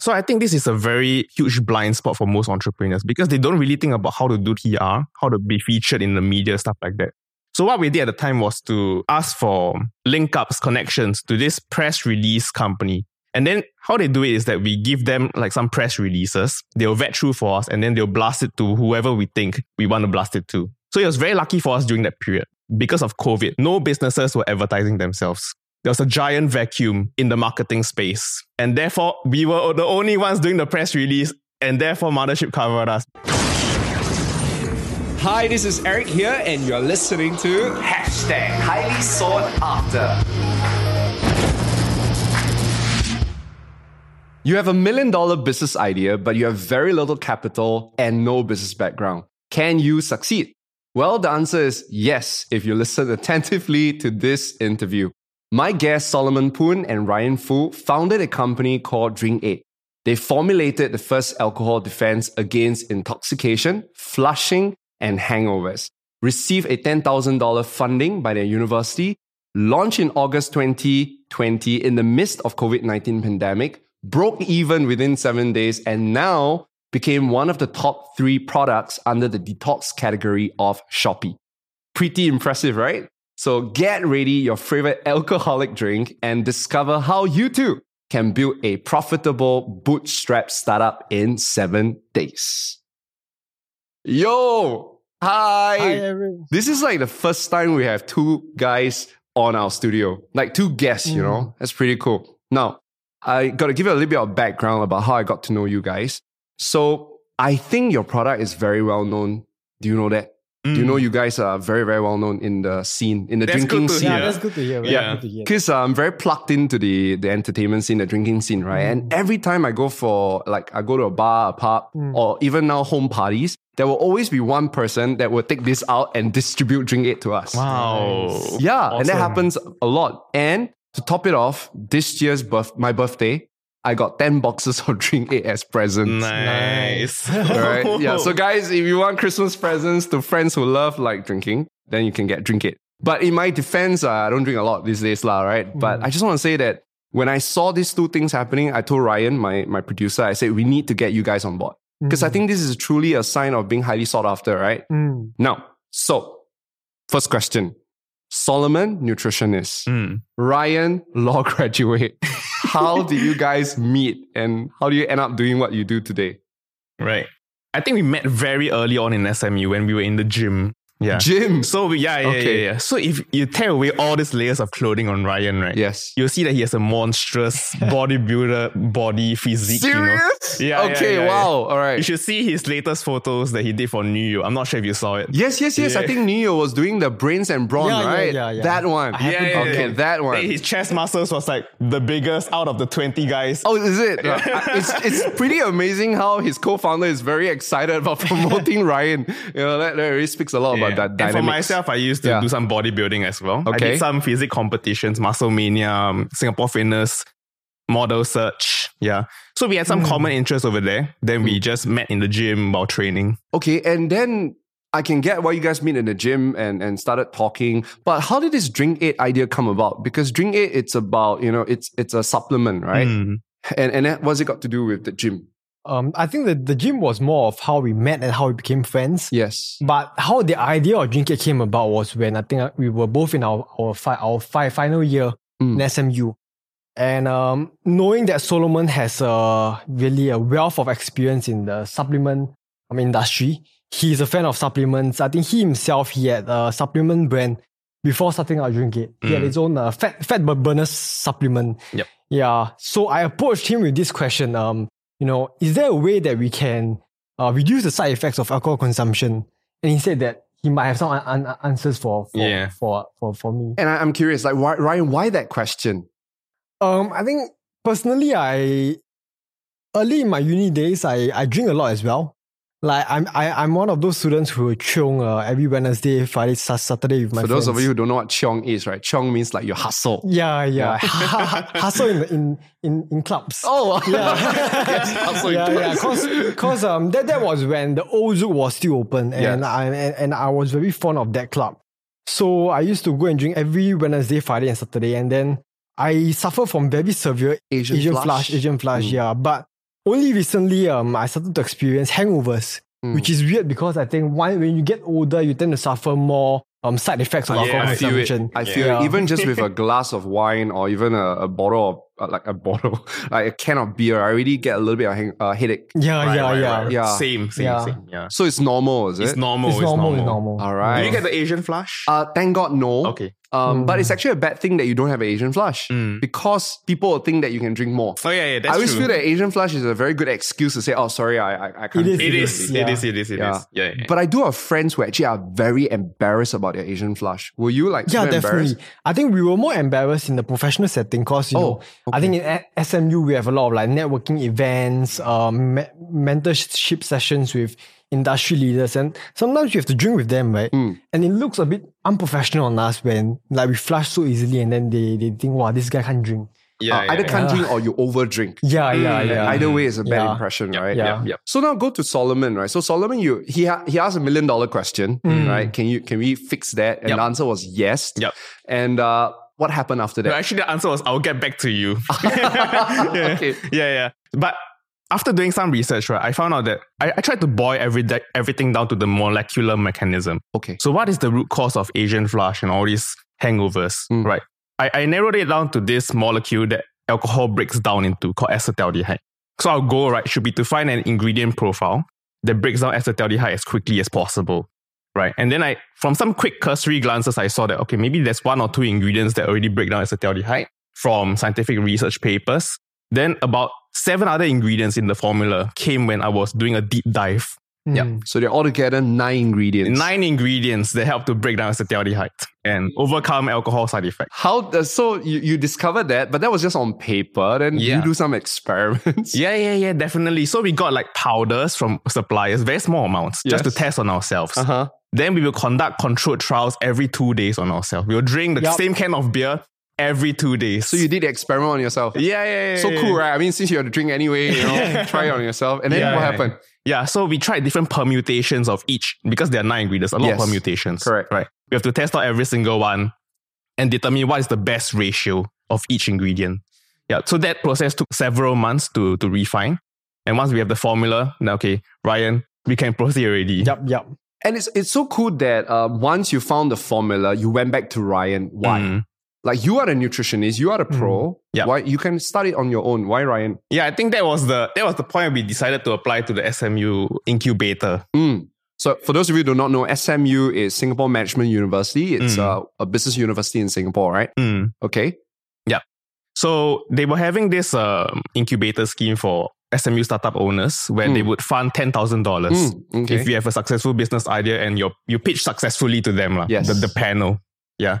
So I think this is a very huge blind spot for most entrepreneurs because they don't really think about how to do PR, how to be featured in the media, stuff like that. So what we did at the time was to ask for link ups, connections to this press release company. And then how they do it is that we give them like some press releases. They'll vet through for us and then they'll blast it to whoever we think we want to blast it to. So it was very lucky for us during that period. Because of COVID, no businesses were advertising themselves there was a giant vacuum in the marketing space. And therefore, we were the only ones doing the press release, and therefore, Mothership covered us. Hi, this is Eric here, and you're listening to Hashtag Highly Sought After. You have a million dollar business idea, but you have very little capital and no business background. Can you succeed? Well, the answer is yes, if you listen attentively to this interview. My guests Solomon Poon and Ryan Foo founded a company called DrinkAid. They formulated the first alcohol defense against intoxication, flushing, and hangovers. Received a $10,000 funding by their university, launched in August 2020 in the midst of COVID-19 pandemic, broke even within seven days, and now became one of the top three products under the detox category of Shopee. Pretty impressive, right? So get ready your favorite alcoholic drink and discover how you too can build a profitable bootstrap startup in seven days. Yo, hi. Hi, everyone. This is like the first time we have two guys on our studio, like two guests, you know? Mm. That's pretty cool. Now, I got to give you a little bit of background about how I got to know you guys. So, I think your product is very well known. Do you know that? Do you know you guys are very, very well known in the scene, in the That's drinking scene? Yeah, Yeah. that's good to hear. Very Yeah. good to hear. Because I'm um, very plugged into the the entertainment scene, the drinking scene, right? And mm. every time I go for like I go to a bar, a pub, mm. or even now home parties, there will always be one person that will take this out and distribute DrinkAid to us. Wow. Yeah, and that happens a lot. And to top it off, this year's birth my birthday, I got 10 boxes of DrinkAid as presents. Nice. Alright. Yeah. So guys, if you want Christmas presents to friends who love like drinking, then you can get DrinkAid. But in my defense, uh, I don't drink a lot these days, lah, right? But I just want to say that when I saw these two things happening, I told Ryan, my my producer, I said we need to get you guys on board. Because I think this is truly a sign of being highly sought after, right? Mm. Now, so first question. Solomon, nutritionist. Mm. Ryan, law graduate. How did you guys meet and how do you end up doing what you do today? Right. I think we met very early on in SMU when we were in the gym. Yeah. Gym. So yeah, yeah, Okay. yeah, yeah. So if you tear away all these layers of clothing on Ryan, right? Yes. You'll see that he has a monstrous bodybuilder body physique. You know? Serious? Yeah, Okay, yeah, yeah. wow. All right. You should see his latest photos that he did for New Year. I'm not sure if you saw it. Yes, yes, yes. I think New Neo was doing the brains and brawn, right? yeah, yeah. That one. Yeah, yeah, okay, yeah. that one. His chest muscles was like the biggest out of the 20 guys. Oh, is it? Uh, it's, it's pretty amazing how his co-founder is very excited about promoting Ryan. You know, that, that really speaks a lot Yeah. About that and for myself, I used to Yeah. do some bodybuilding as well. I Okay. did some physique competitions, Muscle Mania, um, Singapore Fitness, Model Search. Yeah. So we had some common interests over there. Then we just met in the gym while training. Okay, and then I can get why you guys meet in the gym and, and started talking. But how did this DrinkAid idea come about? Because DrinkAid, it's about, you know, it's it's a supplement, right? Mm. And and that, what's it got to do with the gym? Um, I think that the gym was more of how we met and how we became friends. Yes. But how the idea of DrinkAid came about was when I think we were both in our our, fi- our fi- final year Mm. in SMU. And um, knowing that Solomon has a really a wealth of experience in the supplement um, industry, he's a fan of supplements. I think he himself he had a supplement brand before starting out DrinkAid. He had Mm. his own uh, fat fat burner supplement. Yep. Yeah. So I approached him with this question. Um, you know, is there a way that we can uh, reduce the side effects of alcohol consumption? And he said that he might have some an- an- answers for for, Yeah. for for for me. And I, I'm curious, like why, Ryan, why that question? Um, I think personally, I early in my uni days, I I drink a lot as well. Like I'm I, I'm one of those students who chiong uh, every Wednesday, Friday, Saturday with my For friends. those of you who don't know what chiong is, right? chiong means like you hustle. yeah, yeah, hustle in, in in in clubs. Oh, Yeah, hustle in yeah, yeah. Cause, cause um, that that was when the old Zouk was still open, and Yes. I and, and I was very fond of that club. So I used to go and drink every Wednesday, Friday, and Saturday, and then I suffer from very severe Asian, Asian flush. flush, Asian flush, Mm. yeah. But only recently um I started to experience hangovers, Mm. which is weird because I think one when you get older, you tend to suffer more um side effects of Yeah, alcohol I feel it. consumption. I feel Yeah. it. Even just with a glass of wine or even a, a bottle of like a bottle, like a can of beer, I already get a little bit of hang, uh, headache. Yeah, Right, yeah, right, yeah. right, right. Yeah. Same, same, Yeah. same. Yeah. So it's normal, is it? It's normal. It's normal, it's normal. All Do you get the Asian flush? uh, thank God, no. okay. Um, But Mm. it's actually a bad thing that you don't have an Asian flush Mm. because people will think that you can drink more. Oh yeah, yeah. That's I always true. feel that Asian flush is a very good excuse to say, "Oh, sorry, I I, I can't." It is, drink It this." is, Yeah. it is, it is, it is. Yeah. Yeah. yeah. But I do have friends who actually are very embarrassed about their Asian flush. Were you like Yeah, definitely. I think we were more embarrassed in the professional setting because you Oh, know I think in SMU we have a lot of like networking events, um, me- mentorship sessions with industry leaders, and sometimes you have to drink with them, right? Mm. And it looks a bit unprofessional on us when like we flush so easily, and then they they think, wow, this guy can't drink. yeah, Uh, yeah, either yeah. can't drink or you over drink. Yeah, yeah, Mm, yeah. Either way is a bad Yeah. impression, right? Yeah. Yep. So now go to Solomon, right? So Solomon, you he ha- he asked a million dollar question, right? Can you can we fix that? And Yep. the answer was yes. Yep. And uh, what happened after No, that? actually, the answer was I'll get back to you. yeah. Okay. Yeah, yeah. But after doing some research, right, I found out that I, I tried to boil every everything down to the molecular mechanism. Okay. So, what is the root cause of Asian flush and all these hangovers, Mm. right? I, I narrowed it down to this molecule that alcohol breaks down into called acetaldehyde. So, our goal, right, should be to find an ingredient profile that breaks down acetaldehyde as quickly as possible, right? And then I, from some quick cursory glances, I saw that, okay, maybe there's one or two ingredients that already break down acetaldehyde from scientific research papers. Then about seven other ingredients in the formula came when I was doing a deep dive. Yeah. Mm. So they're altogether nine ingredients. Nine ingredients that help to break down acetaldehyde and overcome alcohol side effects. How does so you, you discovered that, but that was just on paper. Then you do some experiments. Yeah, yeah, yeah, definitely. So we got like powders from suppliers, very small amounts, just to test on ourselves. Uh huh. Then we will conduct controlled trials every two days on ourselves. We'll drink the Yup. same can of beer every two days. So you did the experiment on yourself. yeah, yeah, yeah. So yeah, cool, yeah. right? I mean, since you have to drink anyway, you know, try it on yourself. And then Yeah, what yeah, happened? Yeah, so we tried different permutations of each because there are nine ingredients, a lot Yes, of permutations. correct. Right. We have to test out every single one and determine what is the best ratio of each ingredient. Yeah. So that process took several months to to refine. And once we have the formula, now okay, Ryan, we can proceed already. Yup, yup. And it's it's so cool that um, once you found the formula, you went back to Ryan. Why? Mm. Like you are a nutritionist, you are a pro. Yeah. Why you can start it on your own? Why Ryan? Yeah, I think that was the that was the point we decided to apply to the SMU incubator. Mm. So for those of you who do not know, SMU is Singapore Management University. It's Mm. uh, a business university in Singapore, right? Mm. Okay. So they were having this um, incubator scheme for SMU startup owners where they Mm. would fund ten thousand dollars Mm, okay. if you have a successful business idea and you you pitch successfully to them, Yes. the, the panel. Yeah.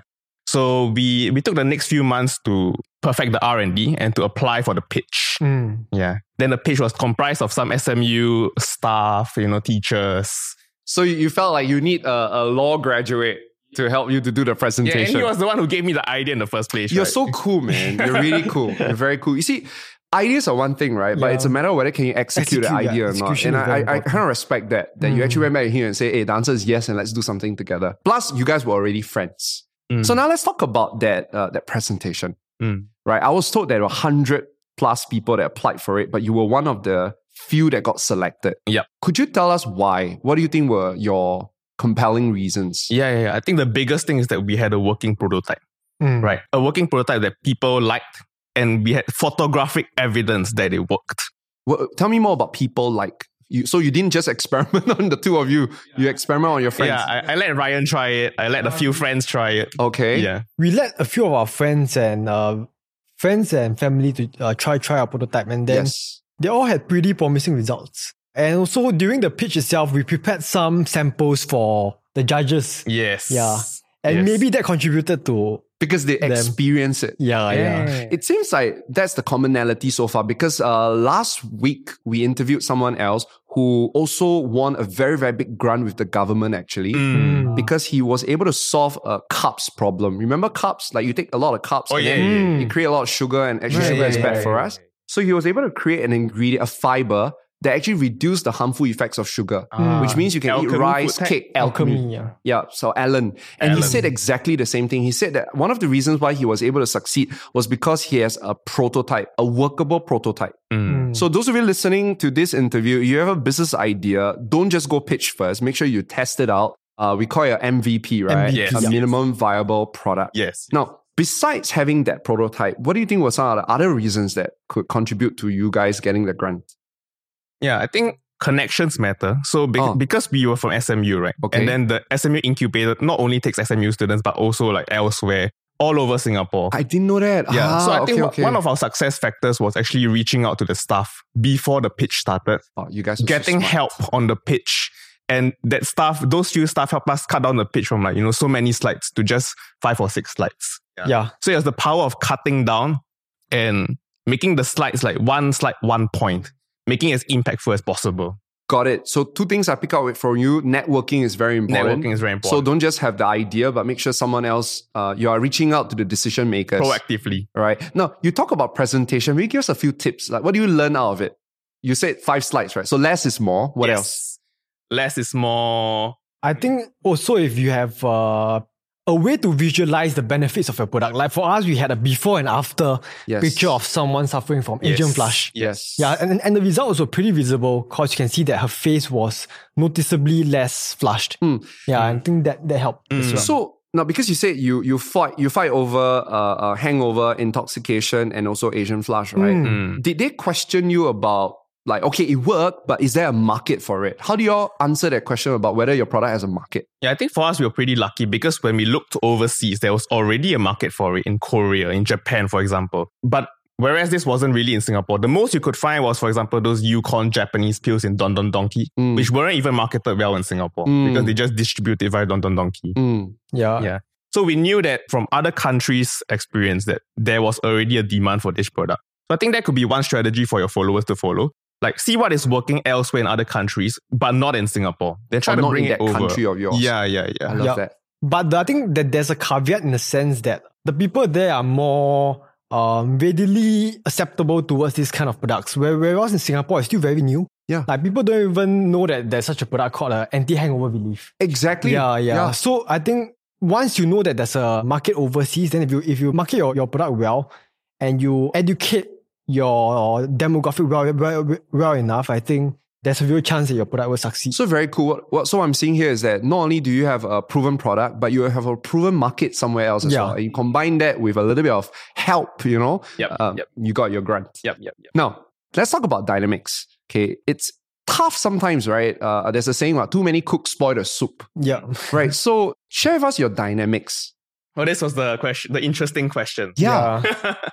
So we we took the next few months to perfect the R and D and to apply for the pitch. Mm. Yeah. Then the pitch was comprised of some SMU staff, you know, teachers. so you felt like you need a, a law graduate to help you to do the Yeah, and presentation. he was the one who gave me the idea in the first place. You're right? so cool, man. You're really cool. You're very cool. You see, ideas are one thing, right? But it's a matter of whether can you execute, the Execute, yeah. idea or not. And I, I, I kind of respect that, that you Mm. actually went back here and say, hey, the answer is yes, and let's do something together. Plus, you guys were already friends. Mm. So now let's talk about that, uh, that presentation, Mm. right? I was told there were 100 plus people that applied for it, but you were one of the few that got selected. Yeah. Could you tell us why? What do you think were your compelling reasons? Yeah, yeah, yeah. I think the biggest thing is that we had a working prototype. Mm. right? A working prototype that people liked, and we had photographic evidence that it worked. Well, tell me more about people like you. So you didn't just experiment on the two of you; you experiment on your friends. Yeah, I, I let Ryan try it. I let a few friends try it. okay. Yeah, we let a few of our friends and uh, friends and family to uh, try try our prototype, and then Yes. they all had pretty promising results. And also during the pitch itself, we prepared some samples for the judges, yes, Yeah. and Yes. maybe that contributed to Because they Them. experience it. yeah, yeah. It seems like that's the commonality so far because uh, last week we interviewed someone else who also won a very, very big grant with the government actually. Mm. Because he was able to solve a carbs problem. Remember carbs? Like you take a lot of carbs Oh, and yeah, then yeah, yeah. you create a lot of sugar and extra Right, sugar is yeah, bad yeah, for yeah, us. So he was able to create an ingredient, a fiber that actually reduce the harmful effects of sugar, Ah. which means you can Alchemy eat rice, tech? cake, alchemy. Alchemy, yeah. Yeah, so Alan. And he said exactly the same thing. He said that one of the reasons why he was able to succeed was because he has a prototype, a workable prototype. Mm. So those of you listening to this interview, you have a business idea, don't just go pitch first. Make sure you test it out. Uh, we call it a MVP, right? MVP, Yes. A minimum viable product. Yes. Now, besides having that prototype, what do you think were some of the other reasons that could contribute to you guys getting the grant? Yeah, I think connections matter. So be- Oh. because we were from SMU, right? Okay. And then the SMU incubator not only takes SMU students, but also like elsewhere, all over Singapore. I didn't know that. yeah. Ah, so I think okay, one- okay. one of our success factors was actually reaching out to the staff before the pitch started, Oh, you guys are so getting help on the pitch. And that staff, those few staff helped us cut down the pitch from like, you know, so many slides to just five or six slides. Yeah. So it has the power of cutting down and making the slides like one slide, one point, making it as impactful as possible. Got it. So two things I pick out from you: networking is very important. Networking is very important. So don't just have the idea, but make sure someone else, uh, you are reaching out to the decision makers. proactively. Right Now, you talk about presentation. Maybe give us a few tips. Like, what do you learn out of it? You said five slides, right? So less is more. What Yes. else? Less is more. I think also if you have uh, a way to visualize the benefits of your product. Like for us, we had a before and after Yes. picture of someone suffering from Asian Yes. flush. Yes. Yeah, and, and the result was pretty visible because you can see that her face was noticeably less flushed. Mm. Yeah, I think that that helped as Mm. well. So now, because you said you you fight you fight over uh, uh, hangover, intoxication, and also Asian flush, right? Mm. Mm. Did they question you about like okay, it worked, but is there a market for it? How do you all answer that question about whether your product has a market? Yeah, I think for us, we were pretty lucky because when we looked overseas, there was already a market for it in Korea, in Japan, for example. But whereas this wasn't really in Singapore, the most you could find was, for example, those Ukon Japanese pills in Don Don Donki, Mm. which weren't even marketed well in Singapore Mm. because they just distribute it via Don Don Donki. Mm. yeah. Yeah. So we knew that from other countries' experience that there was already a demand for this product. So I think that could be one strategy for your followers to follow. Like see what is working elsewhere in other countries, but not in Singapore. Then try Or to not bring in it that over. country of yours. Yeah, yeah, yeah. I love Yeah. that. But the- I think that there's a caveat in the sense that the people there are more um, readily acceptable towards this kind of products. Whereas in Singapore, it's still very new. Yeah. Like people don't even know that there's such a product called an anti-hangover relief. Exactly. Yeah, yeah, So I think once you know that there's a market overseas, then if you if you market your, your product well and you educate your demographic well, well, well enough, I think there's a real chance that your product will succeed. So very cool. What, what so I'm seeing here is that not only do you have a proven product, but you have a proven market somewhere else as Yeah. well. And you combine that with a little bit of help, you know, Yep, um, yep. you got your grant. Yep, yep, yep. Now, let's talk about dynamics. Okay. It's tough sometimes, right? Uh, there's a saying about too many cooks spoil the soup, yeah. right? so share with us your dynamics. Well, this was the question, the interesting question. Yeah.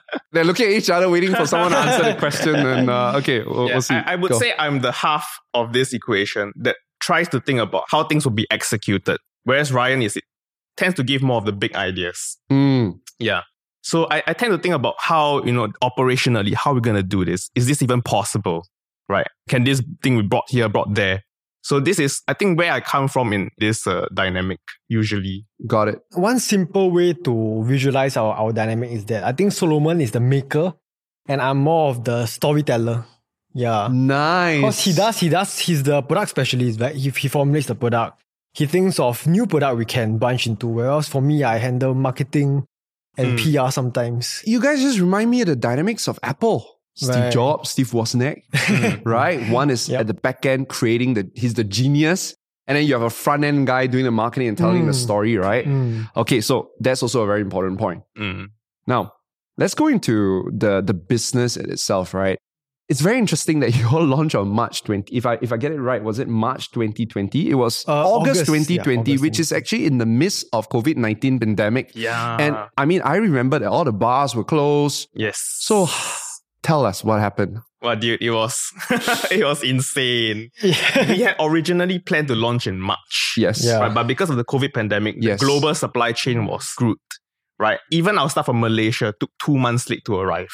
They're looking at each other, waiting for someone to answer the question. And uh, okay, we'll, Yeah, we'll see. I, I would Go. say I'm the half of this equation that tries to think about how things will be executed, whereas Ryan is tends to give more of the big ideas. Mm, Yeah. So I, I tend to think about how, you know, operationally, how we're going to do this. Is this even possible? Right? Can this thing be brought here, brought there? So this is, I think, where I come from in this uh, dynamic usually. got it. One simple way to visualize our, our dynamic is that I think Solomon is the maker and I'm more of the storyteller. Yeah. Nice. Because he does, he does, he's the product specialist, right? He, he formulates the product. He thinks of new product we can branch into. Whereas for me, I handle marketing and PR sometimes. You guys just remind me of the dynamics of Apple. Steve Right. Jobs, Steve Wozniak, right? One is Yep. at the back end creating the, he's the genius. And then you have a front end guy doing the marketing and telling the Mm. story, right? Mm. Okay, so that's also a very important point. Mm. Now, let's go into the, the business itself, right? It's very interesting that you all launched on March 20. If I if I get it right, was it March 2020? It was Uh, August, August, 2020, yeah, August which is actually in the midst of COVID-19 pandemic. Yeah. And I mean, I remember that all the bars were closed. yes. So tell us what happened. well, dude, it was, it was insane. Yeah. we had originally planned to launch in March. Yes. Yeah. Right, but because of the COVID pandemic, Yes. the global supply chain was screwed. Right. Even our stuff from Malaysia took two months late to arrive.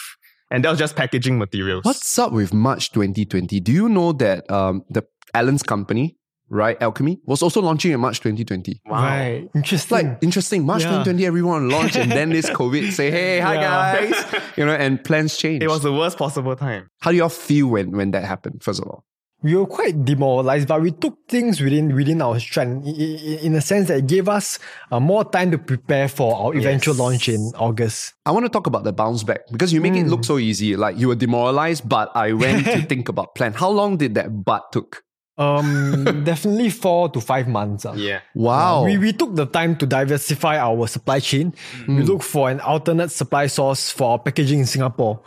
And that was just packaging materials. What's up with March 2020? Do you know that um, the Alan's company, right, Alchemy, was also launching in March 2020? Wow. Right. Interesting. Like interesting. March Yeah. 2020, everyone launched, and then this COVID say, "Hey, hi Yeah. guys," you know, and plans change. It was the worst possible time. How do y'all feel when when that happened? First of all, we were quite demoralized, but we took things within within our strength in, in, in a sense that it gave us uh, more time to prepare for our eventual Yes. launch in August. I want to talk about the bounce back because you make it look so easy. Like you were demoralized, but I went to think about plan. How long did that but took? Um, definitely four to five months. ah. Yeah. Wow. We, we took the time to diversify our supply chain. We look for an alternate supply source for our packaging in Singapore.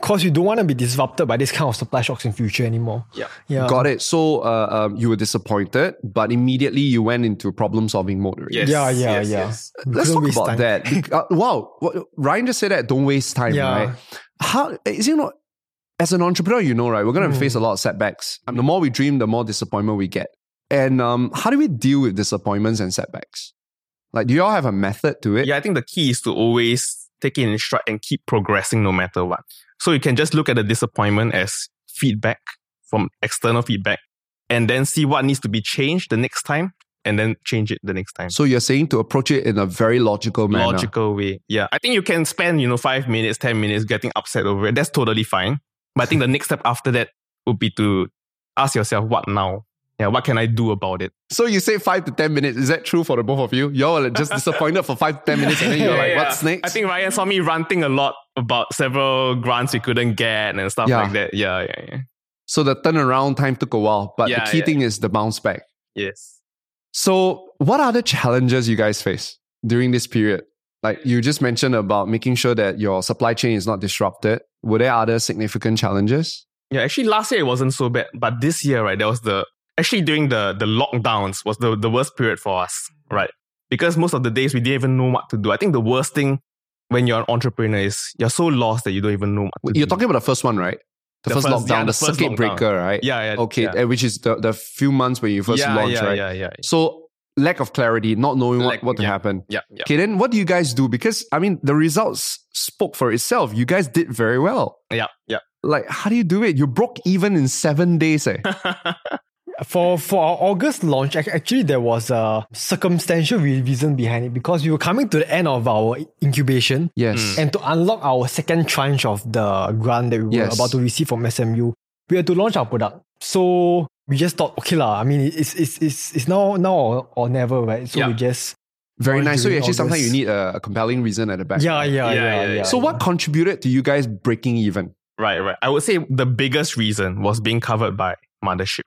Because we don't want to be disrupted by this kind of supply shocks in future anymore. Yeah. Yeah. Got it. So uh, um, you were disappointed, but immediately you went into problem solving mode. Already. Yes. Yeah, yeah, yes, yeah. yes. We Let's couldn't talk about time. that. Uh, wow, Ryan just said that. Don't waste time, Yeah. right? How is it not? As an entrepreneur, you know, right? We're going to face a lot of setbacks. And the more we dream, the more disappointment we get. And um, how do we deal with disappointments and setbacks? Like, do you all have a method to it? Yeah, I think the key is to always take it in stride and keep progressing no matter what. So you can just look at the disappointment as feedback from external feedback and then see what needs to be changed the next time and then change it the next time. So you're saying to approach it in a very logical manner. Logical way. Yeah. I think you can spend, you know, five minutes, 10 minutes getting upset over it. That's totally fine. But I think the next step after that would be to ask yourself, what now? Yeah, what can I do about it? So you say five to ten minutes. Is that true for the both of you? Y'all just disappointed for five to ten minutes, and then you're Yeah, like, yeah. "What's next?" I think Ryan saw me ranting a lot about several grants we couldn't get and stuff Yeah. like that. Yeah, yeah, yeah. so. The turnaround time took a while, but the key thing is the bounce back. Yes. So, what other challenges you guys face during this period? Like you just mentioned about making sure that your supply chain is not disrupted. Were there other significant challenges? Yeah, actually last year it wasn't so bad, but this year, right, there was the actually during the the lockdowns was the, the worst period for us, right? Because most of the days we didn't even know what to do. I think the worst thing when you're an entrepreneur is you're so lost that you don't even know what to You're do. talking about the first one, right? The, The first, first- lockdown, yeah, the, the first circuit lockdown. breaker, right? Yeah, yeah. Okay, yeah. uh, which is the, the few months when you first yeah, launched, right? Yeah, yeah, yeah. So lack of clarity, not knowing Lack- what, what to happen. Yeah, yeah. Okay, then what do you guys do? Because I mean, the results spoke for itself. You guys did very well. Yeah, yeah. Like, how do you do it? You broke even in seven days, eh? For for our August launch, actually there was a circumstantial reason behind it because we were coming to the end of our incubation. yes. And to unlock our second tranche of the grant that we were Yes. about to receive from SMU, we had to launch our product. So we just thought, okay lah. I mean, it's it's it's, it's now now or, or never, right? So Yeah. we just very launched nice. So you during actually sometimes you need a, a compelling reason at the back. yeah yeah yeah Yeah, yeah. yeah, yeah. So what contributed to you guys breaking even? right, right. I would say the biggest reason was being covered by Mothership.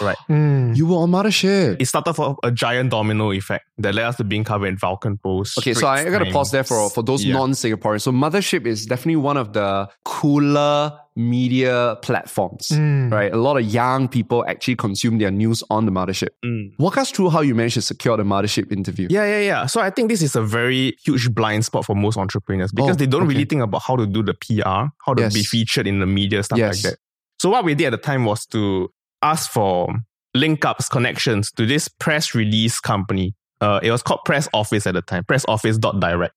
Right. Mm. You were on Mothership. It started for a giant domino effect that led us to being covered in Vulcan Post. Okay, so I Straits gotta pause there for for those Yeah. non-Singaporeans. So Mothership is definitely one of the cooler media platforms, Mm. right? A lot of young people actually consume their news on the Mothership. Mm. Walk us through how you managed to secure the Mothership interview. Yeah, yeah, yeah. So I think this is a very huge blind spot for most entrepreneurs because Oh, they don't okay. really think about how to do the PR, how to Yes. be featured in the media, stuff Yes. like that. So what we did at the time was to ask for link ups, connections to this press release company. Uh, it was called Press Office at the time, pressoffice.direct.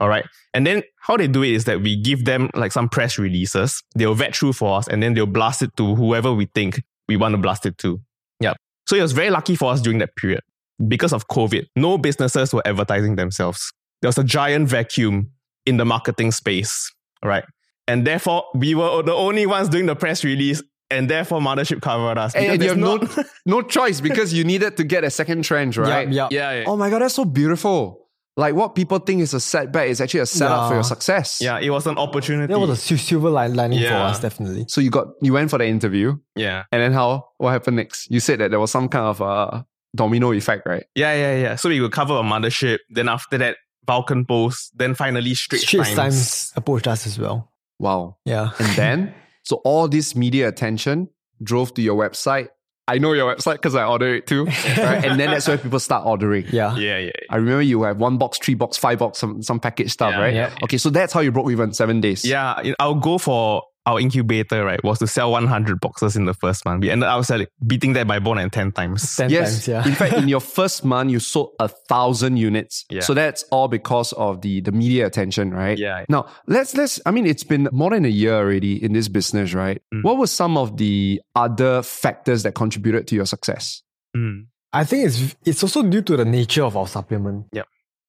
All right. And then how they do it is that we give them like some press releases. They'll vet through for us and then they'll blast it to whoever we think we want to blast it to. Yeah. So it was very lucky for us during that period. Because of COVID, no businesses were advertising themselves. There was a giant vacuum in the marketing space. Right. And therefore, we were the only ones doing the press release and therefore Mothership covered us. And, and you have there's no, no choice because you needed to get a second tranche, right? Yeah, yeah. yeah, yeah. Oh my god, that's so beautiful. Like what people think is a setback is actually a setup for your success. Yeah, it was an opportunity. That was a silver line lining for us, definitely. So you got you went for the interview, yeah. and then how? What happened next? You said that there was some kind of uh, domino effect, right? Yeah, yeah, yeah. So we would cover a mothership. Then after that, Vulcan Post. Then finally, Straight, Straits Times. Times approached us as well. Wow. Yeah. And then, so all this media attention drove to your website. I know your website because I order it too. Right? and then that's where people start ordering. Yeah. Yeah, yeah. I remember you have one box, three box, five box, some, some package stuff, Yeah, right? yeah. Okay, so that's how you broke even seven days. Yeah, I'll go for our incubator, right, was to sell 100 boxes in the first month. We ended up selling, beating that by more than 10 times. 10 Yes. times, yeah. In fact, in your first month, you sold a thousand units. Yeah. So that's all because of the the media attention, right? Yeah. Now let's let's. I mean, it's been more than a year already in this business, right? Mm. What were some of the other factors that contributed to your success? Mm. I think it's it's also due to the nature of our supplement. Yeah.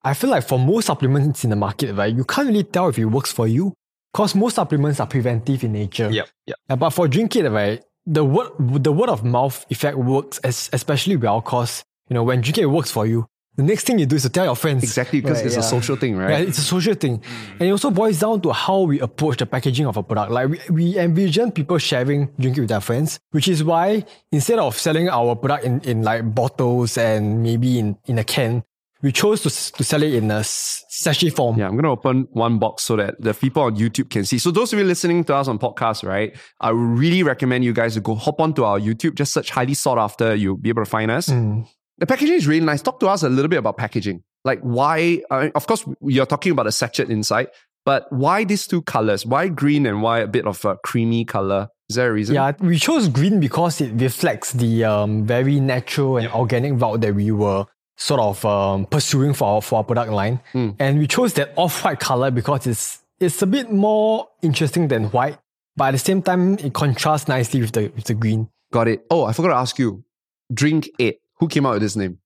I feel like for most supplements in the market, right, you can't really tell if it works for you because most supplements are preventive in nature. Yep, yep. Yeah, but for DrinkAid, right, the word the word of mouth effect works as, especially well because you know when drinking it works for you. The next thing you do is to tell your friends. Exactly, because Right, it's a social thing, Yeah, right? it's a social thing. And it also boils down to how we approach the packaging of a product. Like we, we envision people sharing drinking with their friends, which is why instead of selling our product in, in like bottles and maybe in, in a can, we chose to, to sell it in a sachet form. Yeah, I'm going to open one box so that the people on YouTube can see. So those of you listening to us on podcast, right, I really recommend you guys to go hop onto our YouTube, just search highly sought after, you'll be able to find us. Mm. The packaging is really nice. Talk to us a little bit about packaging. Like why, uh, of course, you're talking about the sachet inside, but why these two colors? Why green and why a bit of a creamy color? Is there a reason? Yeah, we chose green because it reflects the um, very natural and organic route that we were sort of um, pursuing for our, for our product line. And we chose that off-white color because it's it's a bit more interesting than white, but at the same time it contrasts nicely with the with the green. Got it. Oh, I forgot to ask you. Drink It. Who came out with this name?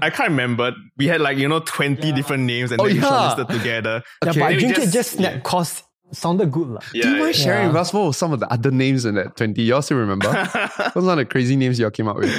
I can't remember. We had like, you know, 20 different names and Oh, then we yeah. shortlisted together. Yeah, but Then we drink it just- just snapped cause it sounded good. lah. Yeah, Do you mind yeah. sharing Yeah. with us what were some of the other names in that 20? You all still remember? what was one of the crazy names you all came up with?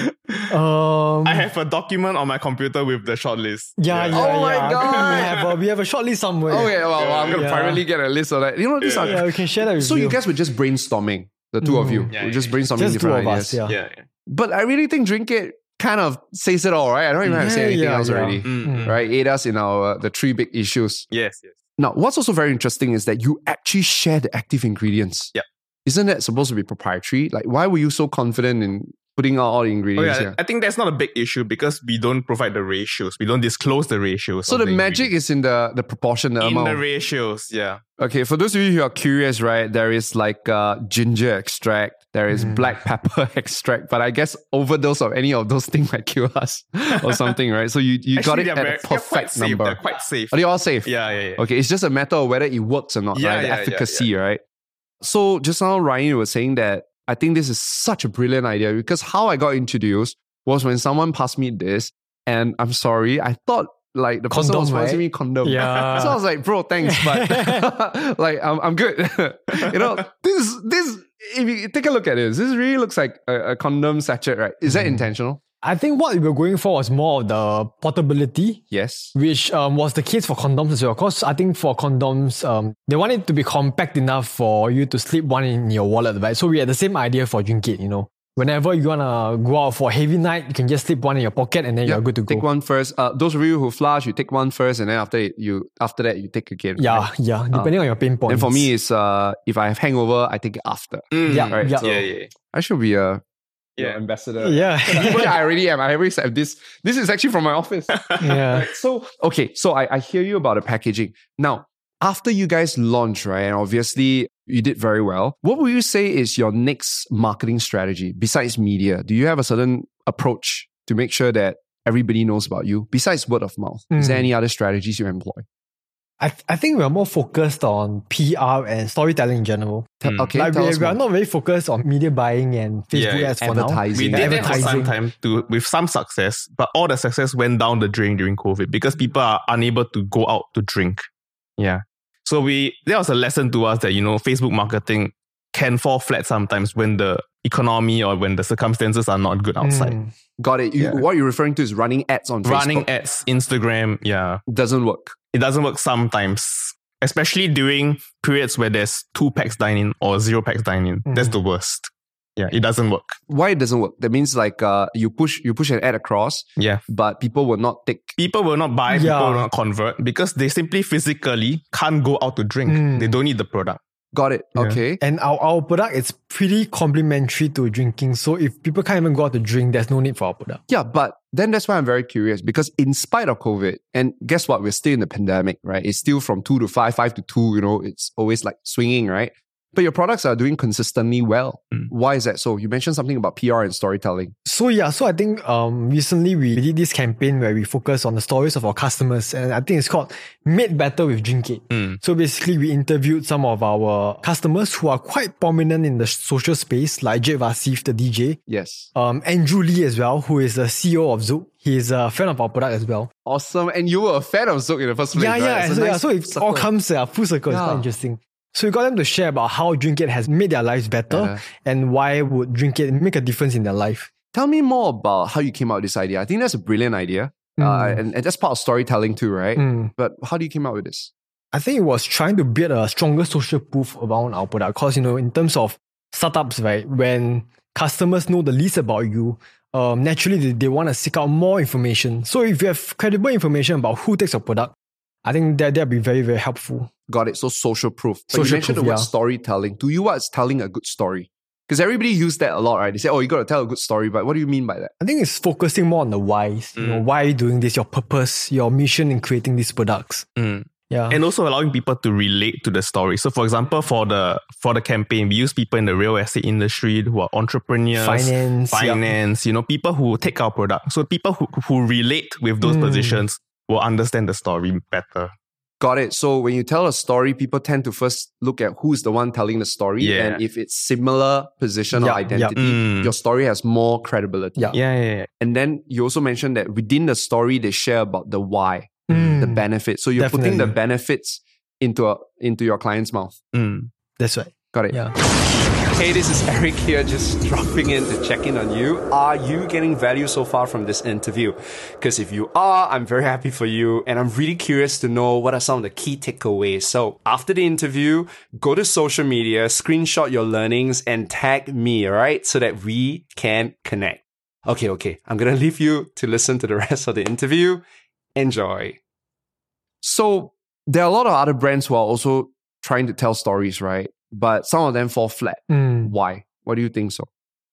Um, I have a document on my computer with the shortlist. yeah, yeah, Oh my yeah. God. We have a, we have a short list somewhere. Okay, well, well, I'm going to Yeah. privately get a list of that. You know, these are. Yeah, we can share that with So you. you guys were just brainstorming, the two of you. Yeah, We're yeah, just yeah. brainstorming just two different of ideas. us, yeah. Yeah, yeah. But I really think DrinkAid kind of says it all, right? I don't even have to say anything yeah, else yeah. already. Mm, mm. Right? Aid us in our uh, the three big issues. Yes, yes. Now, what's also very interesting is that you actually share the active ingredients. Yep. Isn't that supposed to be proprietary? Like, why were you so confident in putting out all the Oh, ingredients yeah. here? I think that's not a big issue because we don't provide the ratios. We don't disclose the ratios. So of the magic is in the the proportion, the in amount. the ratios. Yeah. Okay, for those of you who are curious, right, there is like uh, ginger extract, there is Mm. black pepper extract, but I guess overdose of any of those things might kill us or something, right? So you, you got Actually, it at very- a they're quite perfect safe. number. They're quite safe. Are they all safe? Yeah, yeah, yeah. Okay, it's just a matter of whether it works or not, Yeah, right? The yeah, yeah, efficacy, right? So just now, Ryan was saying that I think this is such a brilliant idea because how I got introduced was when someone passed me this, and I'm sorry, I thought like the person was right? me condom. Yeah. So I was like, bro, thanks, but like I'm, I'm good. you know, this this if you take a look at this, this really looks like a, a condom sachet, right? Is Mm-hmm. that intentional? I think what we were going for was more of the portability, Yes. which um, was the case for condoms as well. Because I think for condoms, um, they want it to be compact enough for you to slip one in your wallet, right? So we had the same idea for DrinkAid, you know. Whenever you wanna go out for a heavy night, you can just slip one in your pocket and then Yeah, you're good to go. Take one first. Uh, those of you who flush, you take one first, and then after it, you after that you take again. Yeah, right? yeah, depending on your pain points. And for me, it's uh, if I have hangover, I take it after. Mm, Yeah, right, yeah. so- yeah, yeah. I should be a Yeah. ambassador. yeah, Which I already am. I always have this. This is actually from my office. yeah. So okay, so I, I hear you about the packaging. Now, after you guys launch, right, and obviously you did very well. What would you say is your next marketing strategy besides media? Do you have a certain approach to make sure that everybody knows about you besides word of mouth? Is there Mm. any other strategies you employ? I, th- I think we're more focused on PR and storytelling in general. Mm. Okay, like we, we are not very focused on media buying and Facebook Yeah, yeah. ads for now. Advertising. We Yeah, did that for some time to with some success, but all the success went down the drain during COVID because people are unable to go out to drink. Yeah. So we that was a lesson to us that you know Facebook marketing can fall flat sometimes when the economy or when the circumstances are not good outside. Mm. Got it. You, Yeah. What you're referring to is running ads on Running Facebook. ads, Instagram, yeah. doesn't work. It doesn't work sometimes. Especially during periods where there's two pax dining or zero pax dining. That's Mhm. the worst. Yeah, it doesn't work. Why it doesn't work? That means like uh, you push you push an ad across, Yeah. but people will not take. people will not buy, people Yeah. will not convert because they simply physically can't go out to drink. Mm. They don't need the product. Got it. Yeah. Okay. And our, our product is pretty complementary to drinking. So if people can't even go out to drink, there's no need for our product. Yeah, but then that's why I'm very curious because in spite of COVID, and guess what? We're still in the pandemic, right? It's still from two to five, five to two. You know, it's always like swinging, right? But your products are doing consistently well. Mm. Why is that so? You mentioned something about PR and storytelling. So yeah, so I think um recently we did this campaign where we focus on the stories of our customers and I think it's called Made Better with DrinkAid. Mm. So basically we interviewed some of our customers who are quite prominent in the social space, like Jade Rasif, the DJ, Yes. um, Andrew Li as well, who is the CEO of Zouk. He's a fan of our product as well. Awesome. And you were a fan of Zouk in the first place. yeah, right? yeah. So, yeah, so it all comes uh, full circle. It's quite interesting. So we got them to share about how DrinkAid has made their lives better Better. and why would DrinkAid make a difference in their life. Tell me more about how you came out with this idea. I think that's a brilliant idea. Uh, Mm. and, and that's part of storytelling too, right? Mm. But how do you came out with this? I think it was trying to build a stronger social proof around our product. Because, you know, in terms of startups, right, when customers know the least about you, um, naturally they, they want to seek out more information. So if you have credible information about who takes your product, I think that that'd be very, very helpful. Got it. So social proof. But you mentioned proof, the word yeah. storytelling. To you, what's telling a good story? Because everybody use that a lot, right? They say, oh, you got to tell a good story. But what do you mean by that? I think it's focusing more on the whys. You know, why are you doing this? Your purpose, your mission in creating these products. Mm. Yeah. and also allowing people to relate to the story. So, for example, for the for the campaign, we use people in the real estate industry who are entrepreneurs, Finance, yeah. finance. You know, people who take our product. So, people who who relate with those Mm. positions will understand the story better. Got it. So when you tell a story, people tend to first look at who's the one telling the story. Yeah. And if it's similar position or identity, Mm. your story has more credibility. Yeah. Yeah, yeah, yeah. And then you also mentioned that within the story, they share about the why, the Mm, benefits. So you're putting the benefits into a, into your client's mouth. Mm. That's right. Got it. Yeah. Hey, this is Eric here, just dropping in to check in on you. Are you getting value so far from this interview? Because if you are, I'm very happy for you, and I'm really curious to know what are some of the key takeaways. So, after the interview, go to social media, screenshot your learnings, and tag me, alright, so that we can connect. Okay, okay, I'm gonna leave you to listen to the rest of the interview. Enjoy. So, there are a lot of other brands who are also trying to tell stories, right? But some of them fall flat. Mm. Why? Why do you think so?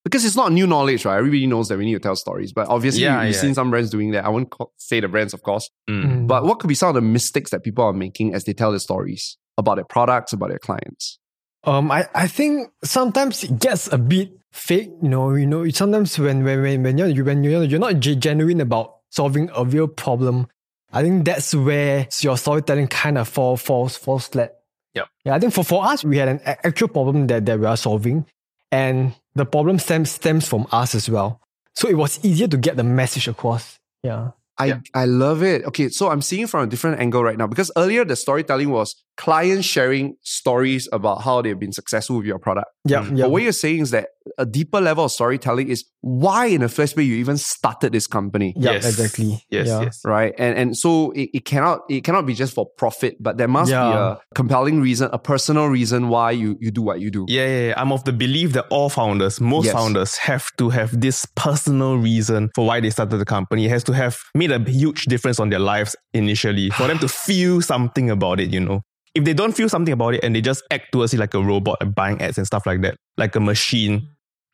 Because it's not new knowledge, right? Everybody knows that we need to tell stories. But obviously, Yeah, you've yeah. seen some brands doing that. I won't co- say the brands, of course. Mm. Mm. But what could be some of the mistakes that people are making as they tell their stories about their products, about their clients? Um, I, I think sometimes it gets a bit fake. You know, you know. Sometimes when when when, when you're when you're you're not genuine about solving a real problem, I think that's where your storytelling kind of fall falls falls flat. Yep. Yeah, I think for, for us, we had an actual problem that, that we are solving, and the problem stems stems from us as well. So it was easier to get the message across. Yeah. I, Yeah. I love it. Okay, so I'm seeing from a different angle right now because earlier the storytelling was clients sharing stories about how they've been successful with your product. Yeah. Mm. Yeah. But what you're saying is that a deeper level of storytelling is why in the first place you even started this company. yeah. Yes. Exactly. Yes, yeah. yes. right and and so it, it cannot it cannot be just for profit but there must be a compelling reason a personal reason why you you do what you do Yeah, yeah, yeah. I'm of the belief that all founders, most Yes. founders, have to have this personal reason for why they started the company. It has to have made a huge difference on their lives initially for them to feel something about it, you know. If they don't feel something about it and they just act towards it like a robot, like buying ads and stuff like that, like a machine,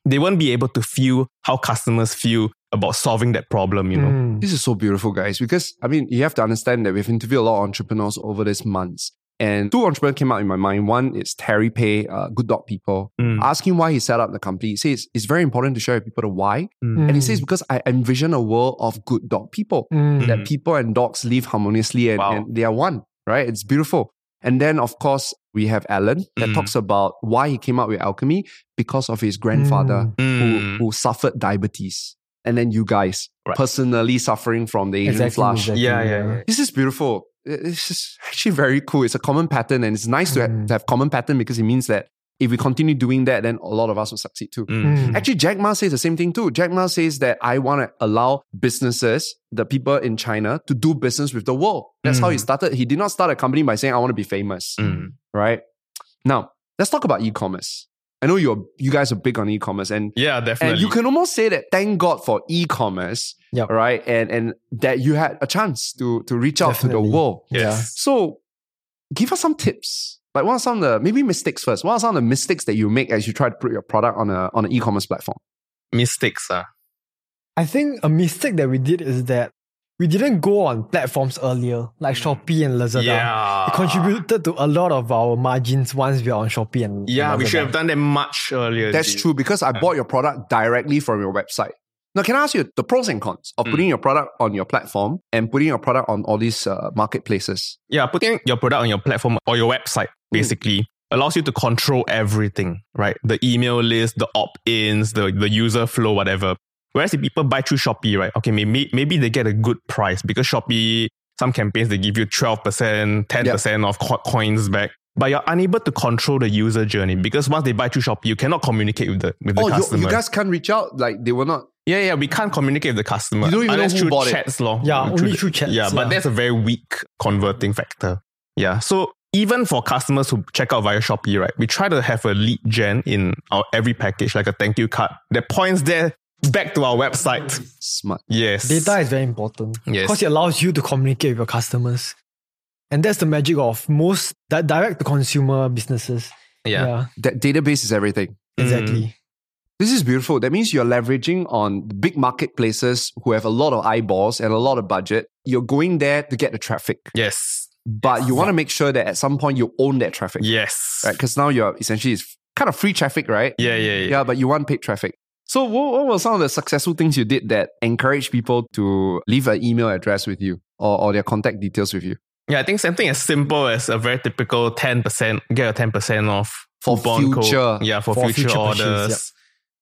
they won't be able to feel how customers feel about solving that problem, you know. Mm. this is so beautiful guys because i mean you have to understand that we've interviewed a lot of entrepreneurs over these months and two entrepreneurs came out in my mind one is terry pay uh, good dog people Mm. asking why he set up the company he says it's very important to share with people the why Mm. and he says because i envision a world of good dog people Mm. that people and dogs live harmoniously and, Wow. and they are one, right? It's beautiful. And then, of course, we have Alan that Mm. talks about why he came up with alchemy because of his grandfather Mm. who, who suffered diabetes. And then you guys Right. personally suffering from the Asian Exactly, flush. exactly, Yeah, yeah, yeah. This is beautiful. This is actually very cool. It's a common pattern and it's nice to, have, Mm. to have common pattern because it means that if we continue doing that, then a lot of us will succeed too. Mm. Mm. Actually, Jack Ma says the same thing too. Jack Ma says that I want to allow businesses, the people in China, to do business with the world. That's how he Mm. started. He did not start a company by saying, I want to be famous, Mm. right? Now, let's talk about e-commerce. I know you're, you guys are big on e-commerce and, Yeah, definitely. and you can almost say that thank God for e-commerce, Yep. right? And, and that you had a chance to, to reach out to the world. Yeah. So, give us some tips. Like, what are some of the maybe mistakes first? What are some of the mistakes that you make as you try to put your product on a on an e-commerce platform? Mistakes, uh. I think a mistake that we did is that we didn't go on platforms earlier, like Shopee and Lazada. Yeah. It contributed to a lot of our margins once we are on Shopee and Lazada. Yeah, we should have done that much earlier. That's G. true because I bought your product directly from your website. Now, can I ask you the pros and cons of Mm. putting your product on your platform and putting your product on all these uh, marketplaces? Yeah, putting your product on your platform or your website Hmm. basically allows you to control everything, right? The email list, the opt-ins, the, the user flow, whatever. Whereas if people buy through Shopee, right? Okay, maybe maybe they get a good price because Shopee, some campaigns they give you 12%, 10% of co- coins back. but you're unable to control the user journey because once they buy through Shopee, you cannot communicate with the with the Oh, customer. you guys can't reach out. Like they were not. yeah, yeah, we can't communicate with the customer. You don't even know unless who through bought it. chats, lor. Yeah, only the- through chats, Yeah, but that's a very weak converting factor. Yeah, so even for customers who check out via Shopee, right, we try to have a lead gen in our every package, like a thank you card that points there back to our website. Smart. Yes, Data is very important. Yes. Because it allows you to communicate with your customers. And that's the magic of most di- direct to consumer businesses. Yeah. That database is everything. exactly. Mm. This is beautiful. That means you're leveraging on big marketplaces who have a lot of eyeballs and a lot of budget. You're going there to get the traffic, Yes, but you want to make sure that at some point you own that traffic, yes, right? Because now you're essentially it's kind of free traffic, right? Yeah, yeah, yeah. Yeah, but you want paid traffic. So, what, what were some of the successful things you did that encouraged people to leave an email address with you or, or their contact details with you? Yeah, I think something as simple as a very typical 10%, get a 10% off For coupon code. Yeah, for, for future, future purchase, orders. yep.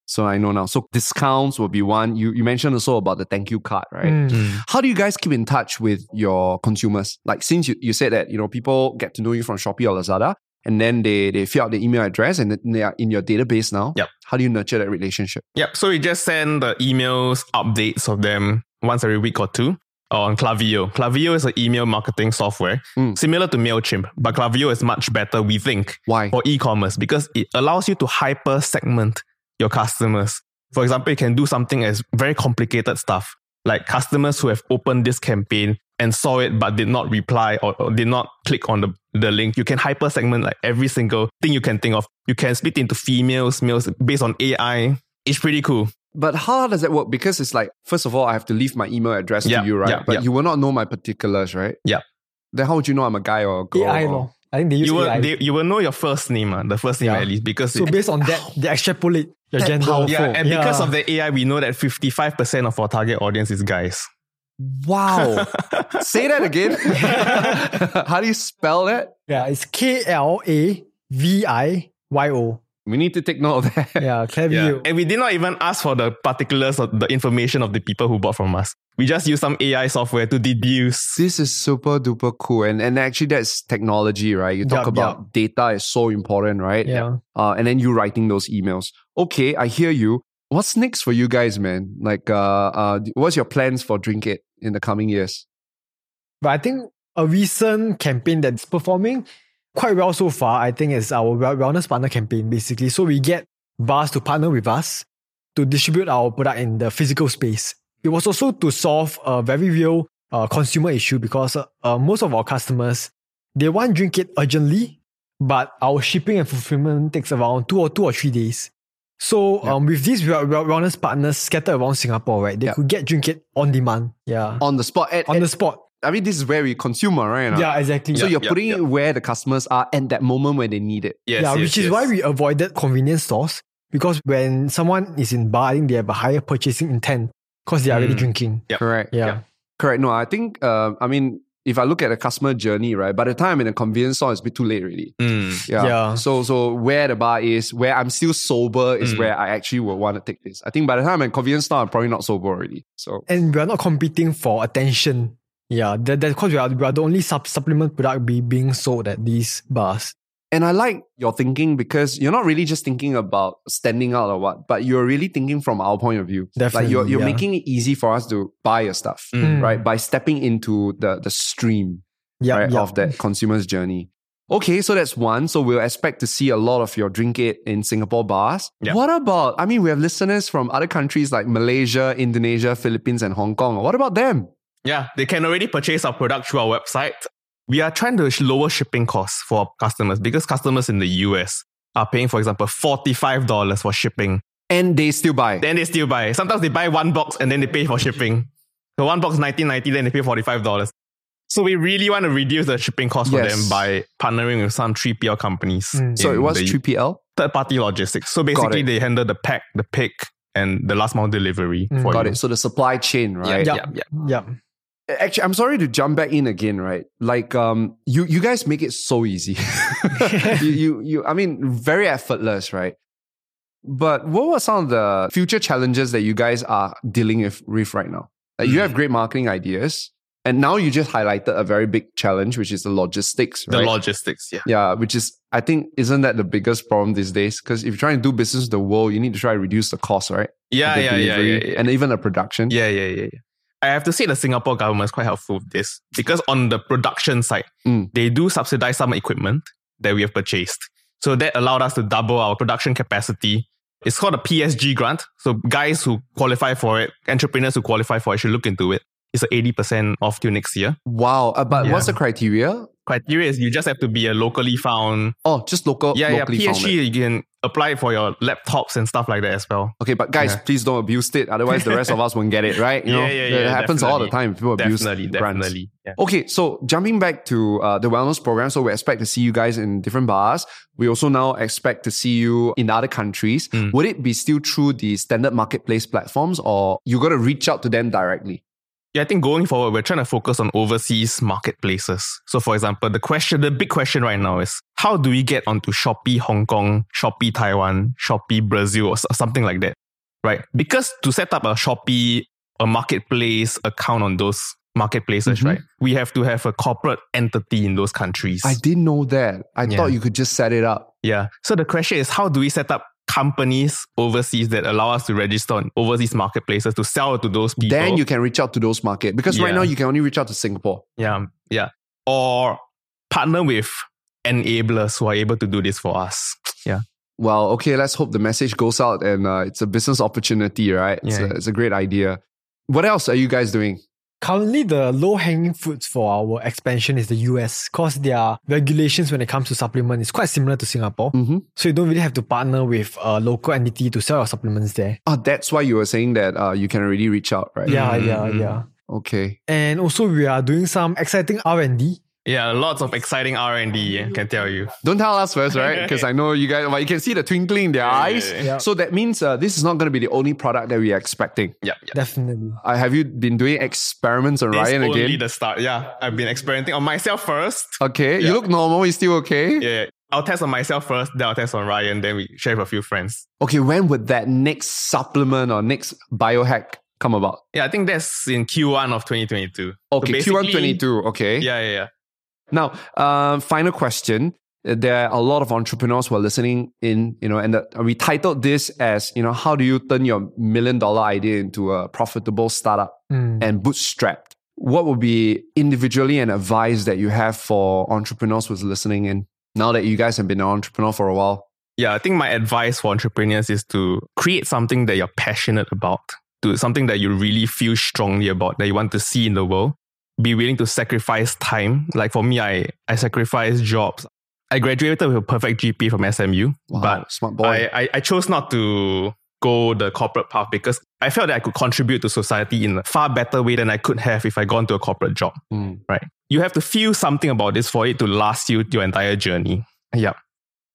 So I know now. So discounts will be one. You you mentioned also about the thank you card, right? Mm. How do you guys keep in touch with your consumers? Like since you, you said that, you know, people get to know you from Shopee or Lazada and then they, they fill out the email address and they are in your database now. Yep. How do you nurture that relationship? Yep. So we just send the emails, updates of them once every week or two on Klaviyo. Klaviyo is an email marketing software Mm. similar to MailChimp, but Klaviyo is much better, we think, Why? for e-commerce because it allows you to hyper segment your customers. For example, you can do something as very complicated stuff like customers who have opened this campaign and saw it but did not reply or, or did not click on the, the link. You can hyper segment like every single thing you can think of. You can split into females, males based on AI. It's pretty cool. But how does that work? Because it's like, first of all, I have to leave my email address Yeah, to you, right? yeah, but yeah. you will not know my particulars, right? Yeah. Then how would you know I'm a guy or a girl? AI or- law. I think they use You will, AI. they, you will know your first name, uh, the first name Yeah. at least, because so it- based on that, they extrapolate your That gender. powerful. yeah, and because of the AI, we know that 55% of our target audience is guys. Wow. Say that again. how do you spell that? Yeah, it's K L A V I Y O. We need to take note of that. Yeah, clever Yeah. you. And we did not even ask for the particulars of the information of the people who bought from us. We just use some AI software to deduce. This is super duper cool. And, and actually, that's technology, right? You talk Yup, about data is so important, right? Yeah. Uh, and then you writing those emails. Okay, I hear you. What's next for you guys, man? Like, uh, uh, what's your plans for DrinkAid in the coming years? But I think a recent campaign that's performing quite well so far, I think, is our wellness partner campaign, basically. So we get bars to partner with us to distribute our product in the physical space. It was also to solve a very real uh, consumer issue because uh, uh, most of our customers, they want DrinkAid urgently, but our shipping and fulfillment takes around two or two or three days. So um, with these wel- wel- wellness partners scattered around Singapore, right, they Yeah. could get DrinkAid on demand. Yeah. On the spot. At, On the spot. I mean, this is where we consumer, right? Yeah, exactly. So Yeah, you're yeah, putting yeah. it where the customers are at that moment when they need it. Yes, yeah, yes, which is why we avoided convenience stores because when someone is in bar, I think they have a higher purchasing intent because they are already Mm. drinking. Yep. Correct. Yeah. Yeah. Correct. No, I think, uh, I mean, if I look at the customer journey, right, by the time I'm in a convenience store, it's a bit too late already. Mm. Yeah. Yeah. So, so where the bar is, where I'm still sober, is Mm. where I actually would want to take this. I think by the time I'm in convenience store, I'm probably not sober already. So, And we are not competing for attention. Yeah, that, that's because we are, we are the only sub- supplement product be, being sold at these bars. and I like your thinking because you're not really just thinking about standing out or what, but you're really thinking from our point of view. like Definitely, you're, you're yeah. making it easy for us to buy your stuff, Mm. right? By stepping into the the stream. Yeah, right, yeah. of that consumer's journey. Okay, so that's one. So we'll expect to see a lot of your DrinkAid in Singapore bars. Yeah. What about, I mean, we have listeners from other countries like Malaysia, Indonesia, Philippines, and Hong Kong. What about them? Yeah, they can already purchase our product through our website. We are trying to lower shipping costs for customers because customers in the US are paying, for example, $45 for shipping. And they still buy. Then they still buy. Sometimes they buy one box and then they pay for shipping. So one box nineteen ninety, then they pay $45. So we really want to reduce the shipping cost for Yes. them by partnering with some 3PL companies. Mm. so it was 3PL? third party logistics. So basically they handle the pack, the pick, and the last mile delivery Mm. for Got you. it. So the supply chain, right? Yeah, Yeah. yeah, yeah. Actually, I'm sorry to jump back in again, right? Like, um, you you guys make it so easy. you, you you I mean, very effortless, right? But what were some of the future challenges that you guys are dealing with, with right now? Like, you have great marketing ideas, And now you just highlighted a very big challenge, which is the logistics, The logistics, yeah. yeah, which is I think isn't that the biggest problem these days? Because if you're trying to do business in the world, you need to try to reduce the cost, right? Yeah, yeah, yeah, yeah, yeah. and even the production. Yeah, yeah, yeah, yeah. I have to say the Singapore government is quite helpful with this because on the production side, Mm. they do subsidize some equipment that we have purchased. So that allowed us to double our production capacity. It's called a PSG grant. So guys who qualify for it, entrepreneurs who qualify for it should look into it. It's a 80% off till next year. Wow. Uh, but Yeah. what's the criteria? Criteria is you just have to be a locally found. Oh, just local. Yeah, yeah. founded. you can apply for your laptops and stuff like that as well. Okay, but guys, Yeah. please don't abuse it. Otherwise, the rest of us won't get it, right? You know, Yeah, yeah, it yeah, happens all the time. People abuse Definitely, grants. definitely. Yeah. Okay, so jumping back to uh, the wellness program, so we expect to see you guys in different bars. We also now expect to see you in other countries. Mm. Would it be still through the standard marketplace platforms, or you got to reach out to them directly? Yeah, I think going forward, we're trying to focus on overseas marketplaces. So, for example, the question, the big question right now is how do we get onto Shopee Hong Kong, Shopee Taiwan, Shopee Brazil, or something like that, right? Because to set up a Shopee, a marketplace account on those marketplaces, Mhm. right, we have to have a corporate entity in those countries. I didn't know that. I Yeah. thought you could just set it up. yeah. So the question is how do we set up companies overseas that allow us to register on overseas marketplaces to sell to those people? Then you can reach out to those market because right now you can only reach out to Singapore. Yeah, yeah. Or partner with enablers who are able to do this for us. Yeah. Well, okay, let's hope the message goes out and uh, it's a business opportunity, right? It's, Yeah. a, it's a great idea. What else are you guys doing? Currently, the low hanging fruits for our expansion is the US because their regulations when it comes to supplement is quite similar to Singapore. Mm-hmm. So you don't really have to partner with a local entity to sell your supplements there. Oh, that's why you were saying that uh, you can already reach out, right? Yeah, Mm, yeah, yeah. Okay. And also we are doing some exciting R&D. Yeah, lots of exciting R&D, I can tell you. Don't tell us first, right? Because I know you guys, well, you can see the twinkling in their eyes. yeah, yeah. So that means uh, this is not going to be the only product that we are expecting. Yeah, yeah. Definitely. Uh, have you been doing experiments on This Ryan only again? the start. Yeah, I've been experimenting on myself first. okay, you look normal. You still okay? Yeah, I'll test on myself first, then I'll test on Ryan, then we share with a few friends. Okay, when would that next supplement or next biohack come about? Yeah, I think that's in Q1 of 2022. So Okay, Q1 basically- 22. Okay. Yeah, yeah, yeah. Now, uh, final question. There are a lot of entrepreneurs who are listening in, you know, and the, we titled this as, you know, how do you turn your million dollar idea into a profitable startup Mm. and bootstrapped? What would be individually an advice that you have for entrepreneurs who's listening in now that you guys have been an entrepreneur for a while? Yeah, I think my advice for entrepreneurs is to create something that you're passionate about, do something that you really feel strongly about, that you want to see in the world. Be willing to sacrifice time. Like for me, I, I sacrificed jobs. I graduated with a perfect GP from SMU, Wow, but smart boy. I, I, I chose not to go the corporate path because I felt that I could contribute to society in a far better way than I could have if I gone to a corporate job. Mm. Right. You have to feel something about this for it to last you your entire journey. Yeah.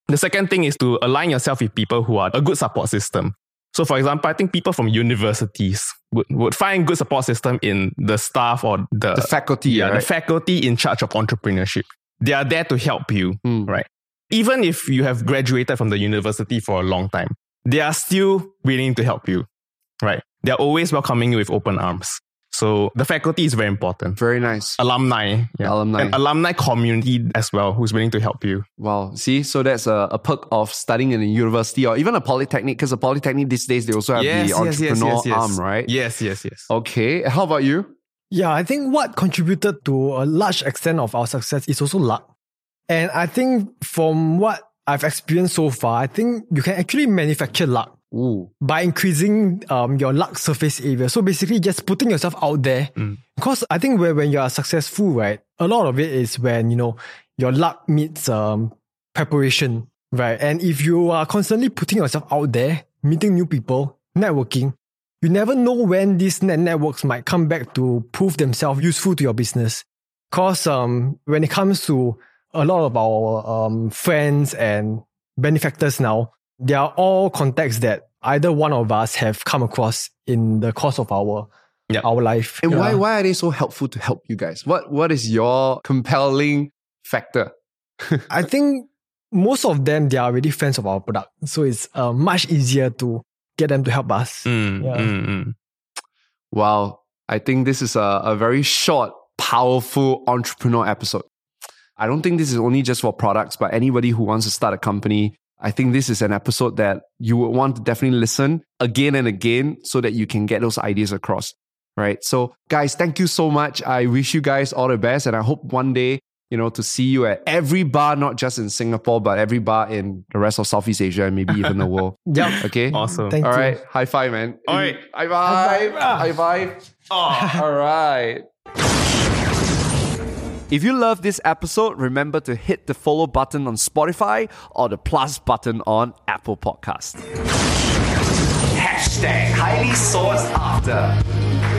The second thing is to align yourself with people who are a good support system. So, for example, I think people from universities would, would find good support system in the staff or the, the faculty, yeah, right? the faculty in charge of entrepreneurship. They are there to help you Mm. right? Even if you have graduated from the university for a long time, they are still willing to help you, right? They are always welcoming you with open arms. So the faculty is very important. Very nice. Alumni, yeah. Alumni. and alumni community as well, who's willing to help you. Wow. See, so that's a, a perk of studying in a university or even a polytechnic, because a polytechnic these days they also have the entrepreneur arm, right? Yes, yes, yes. Okay. How about you? Yeah, I think what contributed to a large extent of our success is also luck. And I think from what I've experienced so far, I think you can actually manufacture luck Ooh. by increasing um, your luck surface area. So basically just putting yourself out there. Mm. Because I think when, when you are successful, right, a lot of it is when, you know, your luck meets um, preparation, right? And if you are constantly putting yourself out there, meeting new people, networking, you never know when these net networks might come back to prove themselves useful to your business. Because um, when it comes to a lot of our um, friends and benefactors now, they are all contacts that either one of us have come across in the course of our Yeah. our life. And why Yeah. why are they so helpful to help you guys? What what is your compelling factor? I think most of them they are already fans of our product, so it's uh, much easier to get them to help us. Mm, Yeah. mm, mm. Wow. I think this is a, a very short powerful entrepreneur episode. I don't think this is only just for products, but anybody who wants to start a company, I think this is an episode that you would want to definitely listen again and again so that you can get those ideas across. Right. So, guys, thank you so much. I wish you guys all the best. And I hope one day, you know, to see you at every bar, not just in Singapore, but every bar in the rest of Southeast Asia and maybe even the world. Yep. Okay. Awesome. Thank All you. right. High five, man. All right. High five. High High five. All right. If you love this episode, remember to hit the follow button on Spotify or the plus button on Apple Podcast. Hashtag highly sought after.